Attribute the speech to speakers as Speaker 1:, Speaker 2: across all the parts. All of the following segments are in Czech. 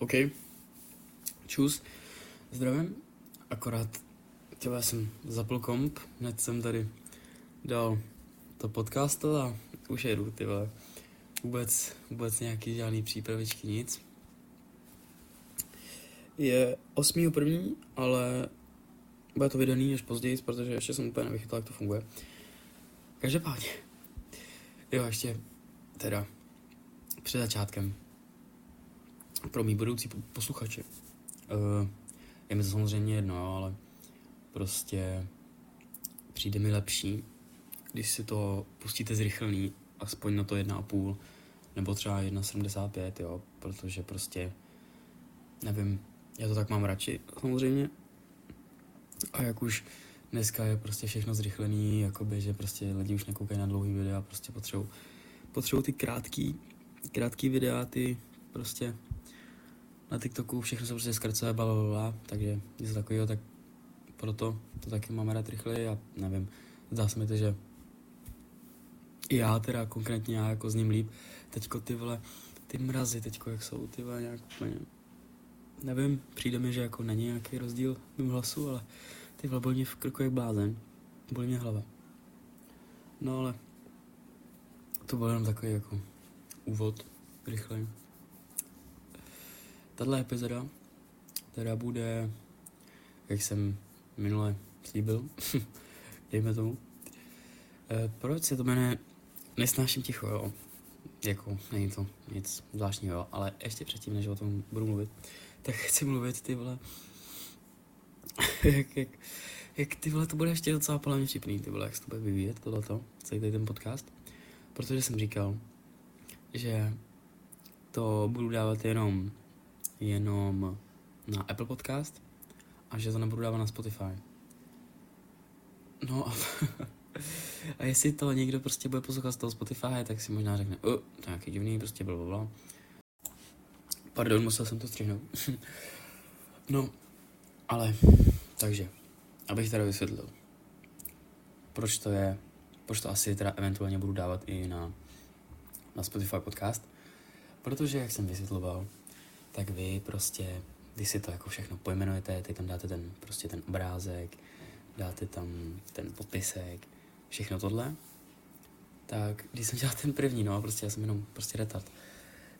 Speaker 1: OK. Čus. Zdravím. Akorát těla jsem zapl komp, hned jsem tady dal to podcast a už jedu, ty vole. Vůbec, vůbec nějaký žádný přípravičky, nic. Je 8. první, ale bude to vydaný až později, protože ještě jsem úplně nevychytal, jak to funguje. Každopádně. Jo, ještě teda před začátkem pro mý budoucí posluchače. Uh, je mi to samozřejmě jedno, ale prostě přijde mi lepší, když si to pustíte zrychlený, aspoň na to 1,5 nebo třeba 1,75, jo, protože prostě, nevím, já to tak mám radši, samozřejmě. A jak už dneska je prostě všechno zrychlený, jakoby, že prostě lidi už nekoukají na dlouhý videa, prostě potřebují potřebují ty krátký, krátký videa, ty prostě na TikToku všechno se prostě zkracuje, bla, bla, bla, takže něco takového, tak proto to taky máme rád rychleji a nevím, zdá se mi to, že i já teda konkrétně já jako s ním líp, teďko ty vole, ty mrazy teďko jak jsou, ty vole nějak úplně, nevím, přijde mi, že jako není nějaký rozdíl v mém hlasu, ale ty vole bolí v krku jak blázen, bolí mě hlava. No ale to byl jenom takový jako úvod, rychle. Tato epizoda teda bude, jak jsem minule slíbil, dejme tomu. E, proč se to jmenuje Nesnáším ticho, jo? Jako, není to nic zvláštního, ale ještě předtím, než o tom budu mluvit, tak chci mluvit, ty vole, jak, jak, jak ty vole, to bude ještě docela palem vtipný, ty vole, jak se to bude vyvíjet, tohleto, celý ten podcast. Protože jsem říkal, že to budu dávat jenom, jenom na Apple Podcast a že to nebudu dávat na Spotify. No a, a jestli to někdo prostě bude poslouchat z toho Spotify, tak si možná řekne, uh, to je nějaký divný, prostě blablabla. Pardon, musel jsem to střihnout. no, ale, takže, abych teda vysvětlil, proč to je, proč to asi teda eventuálně budu dávat i na, na Spotify podcast, protože, jak jsem vysvětloval, tak vy prostě, když si to jako všechno pojmenujete, teď tam dáte ten, prostě ten obrázek, dáte tam ten popisek, všechno tohle, tak když jsem dělal ten první, no a prostě já jsem jenom prostě retard,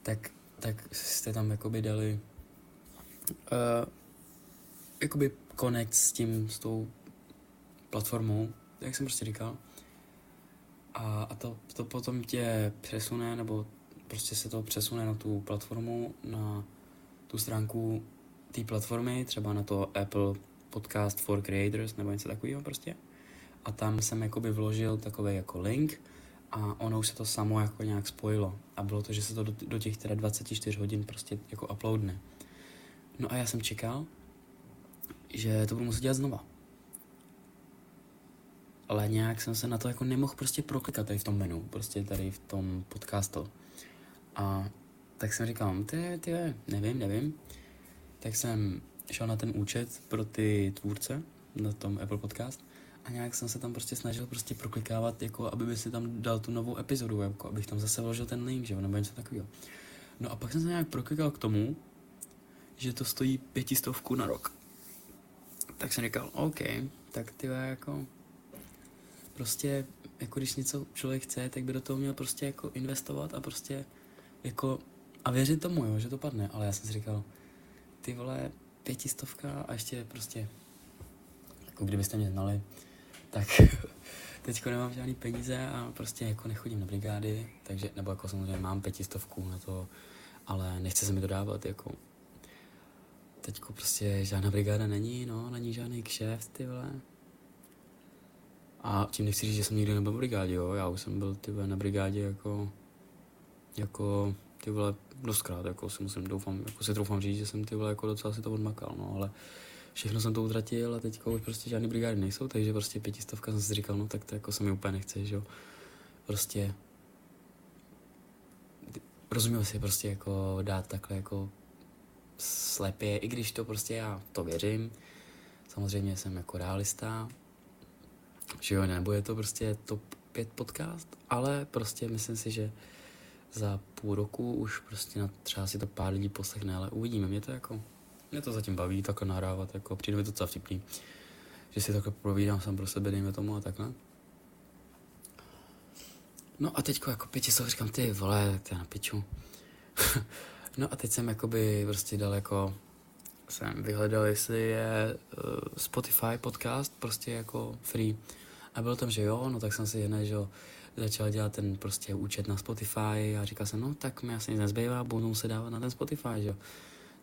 Speaker 1: tak, tak jste tam jakoby dali uh, jakoby connect s tím, s tou platformou, jak jsem prostě říkal. A, a to, to potom tě přesune, nebo prostě se to přesune na tu platformu, na tu stránku té platformy, třeba na to Apple Podcast for Creators nebo něco takového prostě. A tam jsem jakoby vložil takový jako link a ono už se to samo jako nějak spojilo. A bylo to, že se to do, do těch teda 24 hodin prostě jako uploadne. No a já jsem čekal, že to budu muset dělat znova. Ale nějak jsem se na to jako nemohl prostě proklikat tady v tom menu, prostě tady v tom podcastu. A tak jsem říkal, ty, ty, nevím, nevím. Tak jsem šel na ten účet pro ty tvůrce na tom Apple Podcast a nějak jsem se tam prostě snažil prostě proklikávat, jako aby by si tam dal tu novou epizodu, jako abych tam zase vložil ten link, že nebo něco takového. No a pak jsem se nějak proklikal k tomu, že to stojí pětistovku na rok tak jsem říkal, OK, tak ty jako prostě, jako když něco člověk chce, tak by do toho měl prostě jako investovat a prostě jako a věřit tomu, jo, že to padne, ale já jsem si říkal, ty vole, pětistovka a ještě prostě, jako kdybyste mě znali, tak teďko nemám žádný peníze a prostě jako nechodím na brigády, takže, nebo jako samozřejmě mám pětistovku na to, ale nechce se mi to dávat, jako teďko prostě žádná brigáda není, no, není žádný kšeft, ty vole. A tím nechci říct, že jsem nikdy nebyl v brigádě, jo, já už jsem byl, ty vole, na brigádě jako, jako, ty vole, dostkrát, jako si musím, doufám, jako si troufám říct, že jsem ty vole, jako docela si to odmakal, no, ale všechno jsem to utratil a teďka už prostě žádný brigády nejsou, takže prostě pětistovka jsem si říkal, no tak to jako se mi úplně nechce, že jo. Prostě rozumím si prostě jako dát takhle jako slepě, i když to prostě já to věřím. Samozřejmě jsem jako realista, že jo, nebo je to prostě top 5 podcast, ale prostě myslím si, že za půl roku už prostě na, třeba si to pár lidí poslechne, ale uvidíme, mě to jako, mě to zatím baví takhle nahrávat, jako přijde mi to docela vtipný, že si takhle povídám sám pro sebe, dejme tomu a takhle. No a teďko jako pěti slov říkám, ty vole, je na piču. no a teď jsem jakoby prostě dal jako, jsem vyhledal, jestli je uh, Spotify podcast prostě jako free. A bylo tam, že jo, no tak jsem si hned, že jo, začal dělat ten prostě účet na Spotify a říkal jsem, no tak mi asi nic nezbývá, budu se dávat na ten Spotify, že jo.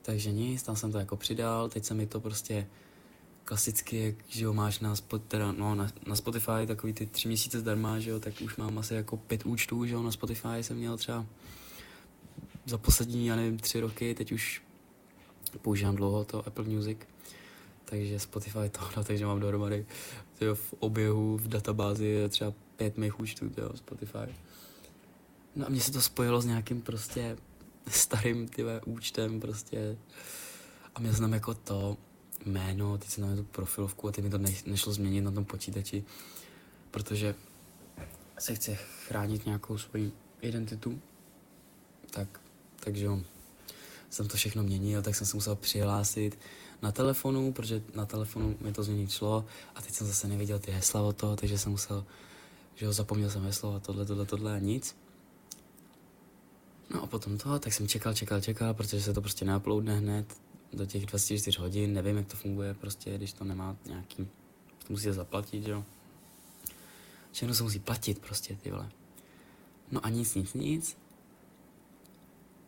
Speaker 1: Takže nic, tam jsem to jako přidal, teď se mi to prostě klasicky, jak, že jo, máš na, spot, teda, no, na, na Spotify takový ty tři měsíce zdarma, že jo, tak už mám asi jako pět účtů, že jo, na Spotify jsem měl třeba za poslední, já nevím, tři roky, teď už používám dlouho to Apple Music, takže Spotify to, no, takže mám dohromady tyjo, v oběhu, v databázi je třeba pět mých účtů, tyjo, Spotify. No a mně se to spojilo s nějakým prostě starým tyve, účtem prostě. A měl jsem jako to jméno, teď jsem tam tu profilovku a teď mi to ne, nešlo změnit na tom počítači, protože se chce chránit nějakou svoji identitu, tak, takže jo, jsem to všechno měnil, tak jsem se musel přihlásit na telefonu, protože na telefonu mi to změnit šlo a teď jsem zase neviděl ty hesla od toho, takže jsem musel, že jo, zapomněl jsem heslo a tohle, tohle, tohle a nic. No a potom to, tak jsem čekal, čekal, čekal, protože se to prostě neuploadne hned do těch 24 hodin, nevím, jak to funguje prostě, když to nemá nějaký, to musíte zaplatit, že jo. Všechno se musí platit prostě, ty vole. No a nic, nic, nic.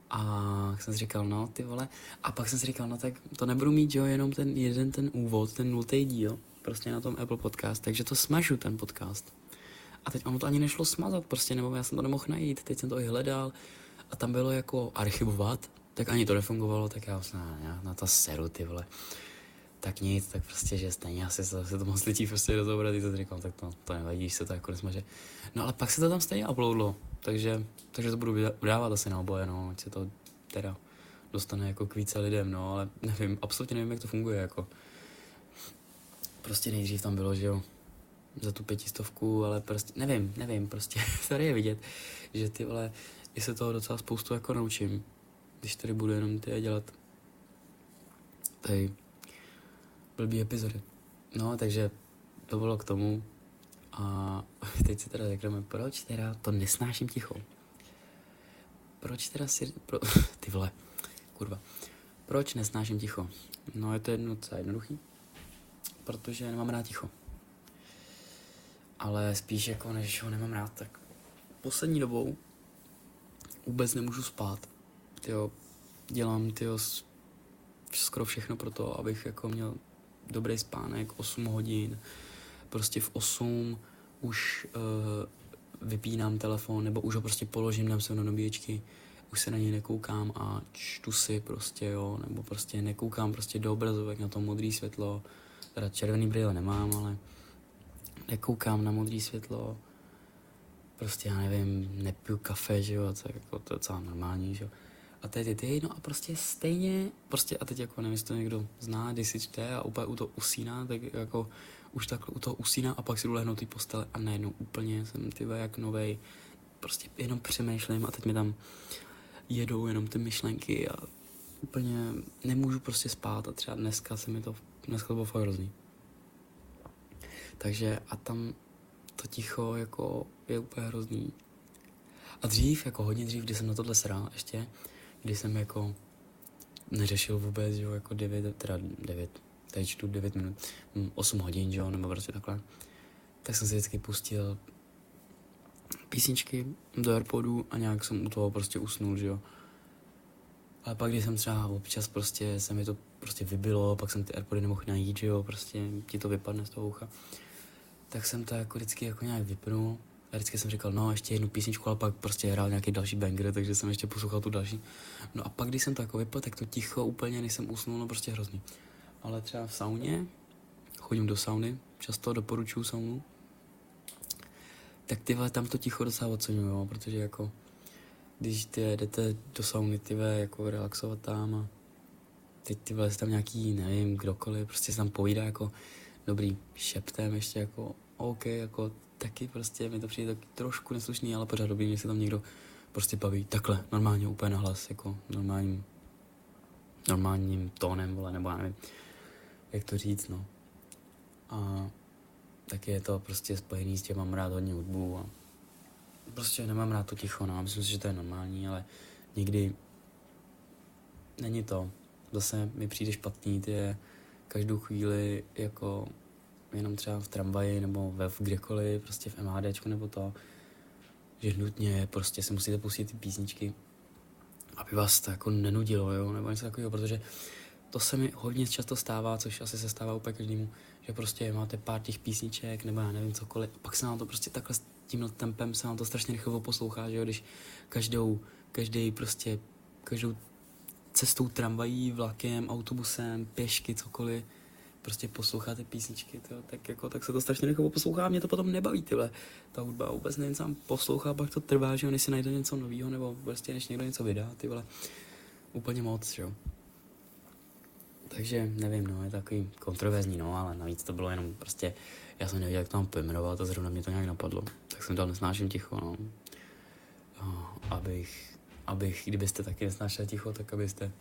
Speaker 1: A jsem si říkal, no ty vole. A pak jsem si říkal, no tak to nebudu mít, jo, jenom ten jeden ten úvod, ten nultý díl, prostě na tom Apple podcast, takže to smažu ten podcast. A teď ono to ani nešlo smazat, prostě, nebo já jsem to nemohl najít, teď jsem to i hledal a tam bylo jako archivovat, tak ani to nefungovalo, tak já jsem na, na to seru, ty vole. Tak nic, tak prostě, že stejně asi se, se to moc lidí prostě rozobrat, to říkám, tak to, to nevadí, se to jako nesmaže. No ale pak se to tam stejně uploadlo, takže, takže to budu dávat asi na oboje, no, ať se to teda dostane jako k více lidem, no, ale nevím, absolutně nevím, jak to funguje, jako. Prostě nejdřív tam bylo, že jo, za tu pětistovku, ale prostě, nevím, nevím, prostě tady je vidět, že ty vole, i se toho docela spoustu jako naučím, když tady budu jenom ty dělat tady blbý epizody. No, takže to bylo k tomu, a teď si teda řekneme, proč teda to nesnáším ticho. Proč teda si... Pro, ty vole, kurva. Proč nesnáším ticho? No je to jedno docela jednoduchý. Protože nemám rád ticho. Ale spíš jako než ho nemám rád, tak poslední dobou vůbec nemůžu spát. Tyjo, dělám tyjo, skoro všechno pro to, abych jako měl dobrý spánek, 8 hodin, prostě v 8 už uh, vypínám telefon, nebo už ho prostě položím, dám se na nabíječky, už se na něj nekoukám a čtu si prostě, jo, nebo prostě nekoukám prostě do obrazovek na to modré světlo, teda červený brýle nemám, ale nekoukám na modré světlo, prostě já nevím, nepiju kafe, že jo, to je, jako, to je docela normální, že jo. A teď ty, ty, no a prostě stejně, prostě a teď jako nevím, jestli to někdo zná, když si čte a úplně u toho usíná, tak jako už takhle u toho usínám a pak si jdu lehnout postele a najednou úplně jsem ty jak novej, prostě jenom přemýšlím a teď mi tam jedou jenom ty myšlenky a úplně nemůžu prostě spát a třeba dneska se mi to, dneska to bylo fakt hrozný. Takže a tam to ticho jako je úplně hrozný. A dřív, jako hodně dřív, když jsem na tohle srál ještě, když jsem jako neřešil vůbec, jo, jako 9, teda 9, tady čtu 9 minut, 8 hm, hodin, jo, nebo prostě takhle, tak jsem si vždycky pustil písničky do Airpodu a nějak jsem u toho prostě usnul, že jo. Ale pak, když jsem třeba občas prostě, se mi to prostě vybilo, pak jsem ty Airpody nemohl najít, že jo, prostě ti to vypadne z toho ucha. Tak jsem to jako vždycky jako nějak vypnul a vždycky jsem říkal, no ještě jednu písničku, ale pak prostě hrál nějaký další banger, takže jsem ještě poslouchal tu další. No a pak, když jsem to jako vypl, tak to ticho úplně, než jsem usnul, no prostě hrozný. Ale třeba v sauně, chodím do sauny, často doporučuju saunu, tak ty tam to ticho docela oceňuju, protože jako když ty jdete do sauny, ty jako relaxovat tam a teď ty vole, tam nějaký, nevím, kdokoliv, prostě se tam povídá jako dobrý šeptem ještě jako OK, jako taky prostě mi to přijde tak trošku neslušný, ale pořád dobrý, že se tam někdo prostě baví. Takhle, normálně úplně nahlas, jako normálním, normálním tónem, vole, nebo já nevím, jak to říct, no. A taky je to prostě spojený s tím, mám rád hodně hudbu a prostě nemám rád to ticho, no, myslím si, že to je normální, ale někdy není to. Zase mi přijde špatný, ty je každou chvíli jako jenom třeba v tramvaji nebo ve v kdekoliv, prostě v MHDčku nebo to, že nutně prostě si musíte pustit ty písničky, aby vás to jako nenudilo, jo, nebo něco takového, protože to se mi hodně často stává, což asi se stává úplně každému, že prostě máte pár těch písniček, nebo já nevím cokoliv, a pak se nám to prostě takhle s tím tempem se nám to strašně rychle poslouchá, že jo, když každou, každý prostě, každou cestou tramvají, vlakem, autobusem, pěšky, cokoliv, prostě posloucháte písničky, tyjo, tak jako, tak se to strašně rychle poslouchá mě to potom nebaví, tyhle. Ta hudba vůbec nevím, sám poslouchá, pak to trvá, že než si najde něco nového, nebo prostě než někdo něco vydá, ty vole. Úplně moc, jo. Takže nevím, no, je takový kontroverzní, no, ale navíc to bylo jenom prostě, já jsem nevěděl, jak to mám pojmenovat a zrovna mě to nějak napadlo. Tak jsem dal nesnáším ticho, no. Abych, abych, kdybyste taky nesnášeli ticho, tak abyste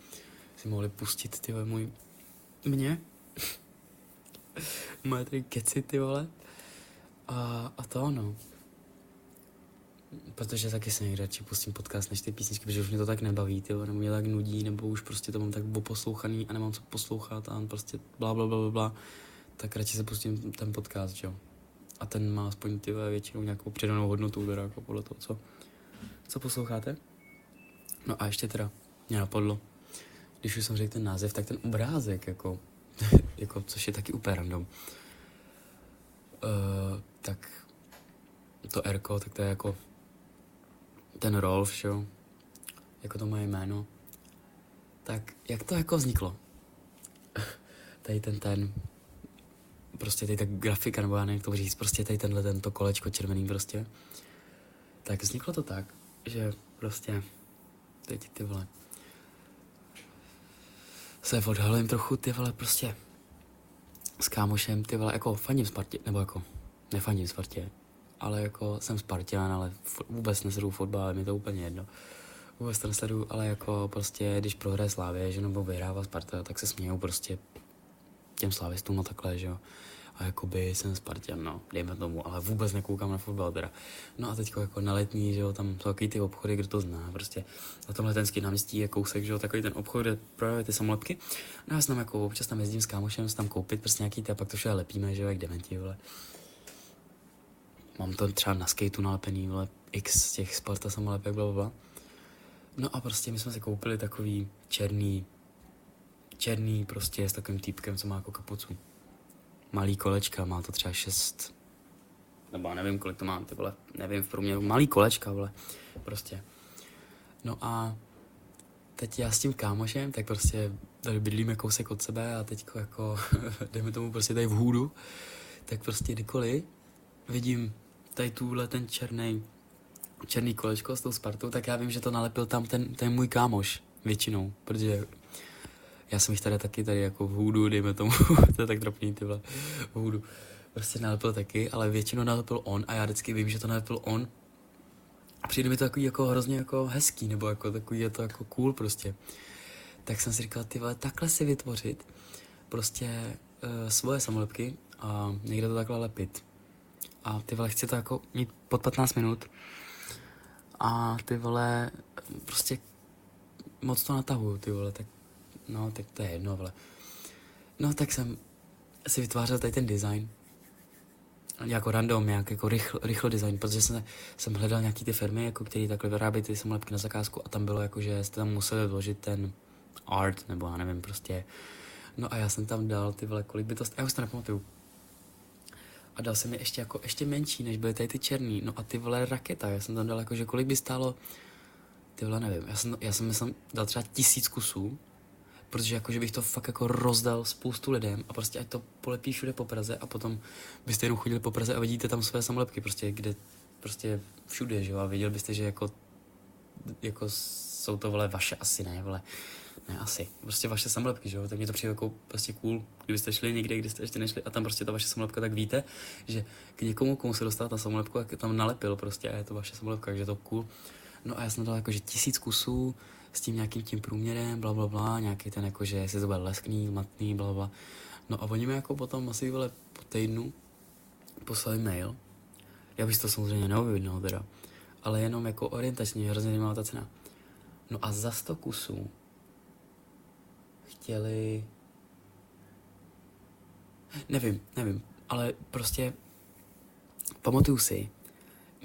Speaker 1: si mohli pustit, ty můj, mě. Moje tady keci, ty vole. A, a to ono. Protože taky se někde radši pustím podcast než ty písničky, protože už mě to tak nebaví, ty, nebo mě tak nudí, nebo už prostě to mám tak poslouchaný a nemám co poslouchat a prostě bla bla bla bla, bla tak radši se pustím ten podcast, jo. A ten má aspoň ty většinou nějakou přidanou hodnotu, teda jako podle toho, co, co posloucháte. No a ještě teda mě napadlo, když už jsem řekl ten název, tak ten obrázek, jako, jako což je taky úplně random, uh, tak to Erko, tak to je jako ten Rolf, jo, jako to moje jméno, tak jak to jako vzniklo? tady ten ten, prostě tady ta grafika, nebo já nevím, jak to říct, prostě tady tenhle tento kolečko červený prostě. Tak vzniklo to tak, že prostě, teď ty vole, se odhalím trochu, ty vole, prostě s kámošem, ty vole, jako faním Spartě, nebo jako, nefaním Spartě, ale jako jsem Spartan, ale vůbec nesleduju fotbal, mi to úplně jedno. Vůbec to nesleduju, ale jako prostě, když prohraje Slávě, že nebo vyhrává Sparta, tak se smějou prostě těm slávistům a takhle, že jo. A jakoby jsem Spartan, no, dejme tomu, ale vůbec nekoukám na fotbal teda. No a teď jako na letní, že jo, tam jsou takový ty obchody, kdo to zná, prostě. Na tomhle tenský náměstí je kousek, že jo, takový ten obchod, kde prodávají ty samolepky. No já jsem jako občas tam jezdím s kámošem, tam koupit prostě nějaký ty a pak to vše lepíme, že jo, jak dementi, vole. Mám to třeba na skateu nalepený, vole, x těch Sparta samolepek, bla, bla. No a prostě my jsme si koupili takový černý, černý prostě s takovým týpkem, co má jako kapucu. Malý kolečka, má to třeba šest, nebo nevím, kolik to má, ty vole, nevím, v průměru, malý kolečka, vole, prostě. No a teď já s tím kámošem, tak prostě tady bydlíme kousek od sebe a teď jako, jdeme tomu prostě tady v hůdu, tak prostě kdykoliv vidím tady tuhle ten černý černý kolečko s tou Spartou, tak já vím, že to nalepil tam ten, ten můj kámoš většinou, protože já jsem jich tady taky tady jako v hůdu, dejme tomu, to je tak trapný, ty v hůdu. Prostě nalepil taky, ale většinou nalepil on a já vždycky vím, že to nalepil on. A přijde mi to takový jako hrozně jako hezký, nebo jako takový je to jako cool prostě. Tak jsem si říkal, ty vole, takhle si vytvořit prostě uh, svoje samolepky a někde to takhle lepit. A ty vole, chci to jako mít pod 15 minut a ty vole, prostě moc to natahuju, ty vole, tak no, tak to je jedno, vole. No, tak jsem si vytvářel tady ten design, jako random, nějak jako rychl, rychlo design, protože jsem, jsem hledal nějaký ty firmy, jako který takhle vyrábí ty samolepky na zakázku a tam bylo jako, že jste tam museli vložit ten art, nebo já nevím, prostě. No a já jsem tam dal ty vole, kolik by to, já už to nepamatuju, a dal jsem je ještě jako ještě menší, než byly tady ty černý. No a ty vole raketa, já jsem tam dal jako, že kolik by stálo, ty vole nevím, já jsem, já jsem myslím dal třeba tisíc kusů, protože jako, že bych to fakt jako rozdal spoustu lidem a prostě ať to polepí všude po Praze a potom byste jenom chodili po Praze a vidíte tam své samolepky, prostě kde, prostě všude, že jo, a viděl byste, že jako, jako jsou to vole vaše asi ne, vole, ne, asi. Prostě vaše samolepky, že jo? Tak mě to přijde jako prostě cool, kdybyste šli někde, kde jste ještě nešli a tam prostě ta vaše samolepka, tak víte, že k někomu, komu se dostala ta samolepka, jak tam nalepil prostě a je to vaše samolepka, takže to cool. No a já jsem dal jakože tisíc kusů s tím nějakým tím průměrem, bla, bla, bla, nějaký ten jakože, jestli to bude leskný, matný, bla, bla. No a oni mi jako potom asi vyle po týdnu poslali mail. Já bych to samozřejmě neověděl teda, ale jenom jako orientačně hrozně zajímavá ta cena. No a za 100 kusů chtěli... Nevím, nevím, ale prostě pamatuju si,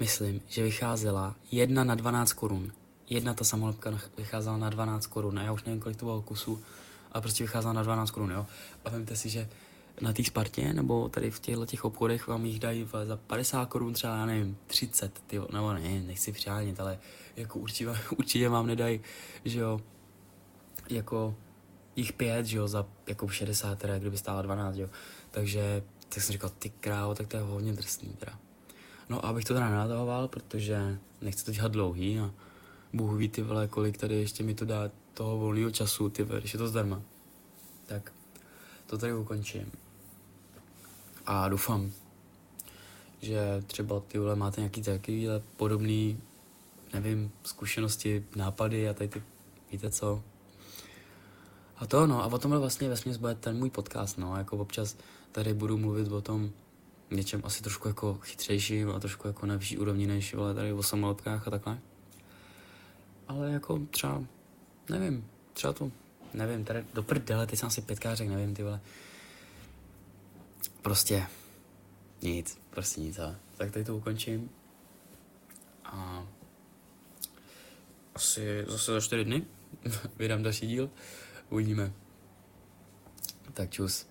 Speaker 1: myslím, že vycházela jedna na 12 korun. Jedna ta samolepka vycházela na 12 korun a já už nevím, kolik to bylo kusů, a prostě vycházela na 12 korun, jo. A vemte si, že na té Spartě, nebo tady v těchto těch obchodech vám jich dají za 50 korun třeba, já nevím, 30, ty, nebo ne, nechci přihánit, ale jako určitě, určitě vám nedají, že jo, jako jich pět, že jo, za jako 60, teda, kdyby stála 12, jo. Takže tak jsem říkal, ty krávo, tak to je hodně drsný, teda. No a abych to teda nenatahoval, protože nechci to dělat dlouhý a Bůh ví ty vole, kolik tady ještě mi to dá toho volného času, ty vole, když je to zdarma. Tak to tady ukončím. A doufám, že třeba ty vole máte nějaký takovýhle podobný, nevím, zkušenosti, nápady a tady ty, víte co. A to no, a o tomhle vlastně vesměs bude ten můj podcast, no, jako občas tady budu mluvit o tom něčem asi trošku jako chytřejším a trošku jako na vyšší úrovni než vole tady o samolotkách a takhle. Ale jako třeba, nevím, třeba to, nevím, tady do prdele, teď jsem asi pětkrát řekl, nevím, ty vole. Prostě nic, prostě nic, ale tak tady to ukončím. A asi zase za čtyři dny vydám další díl. Uvidíme. Tak čus.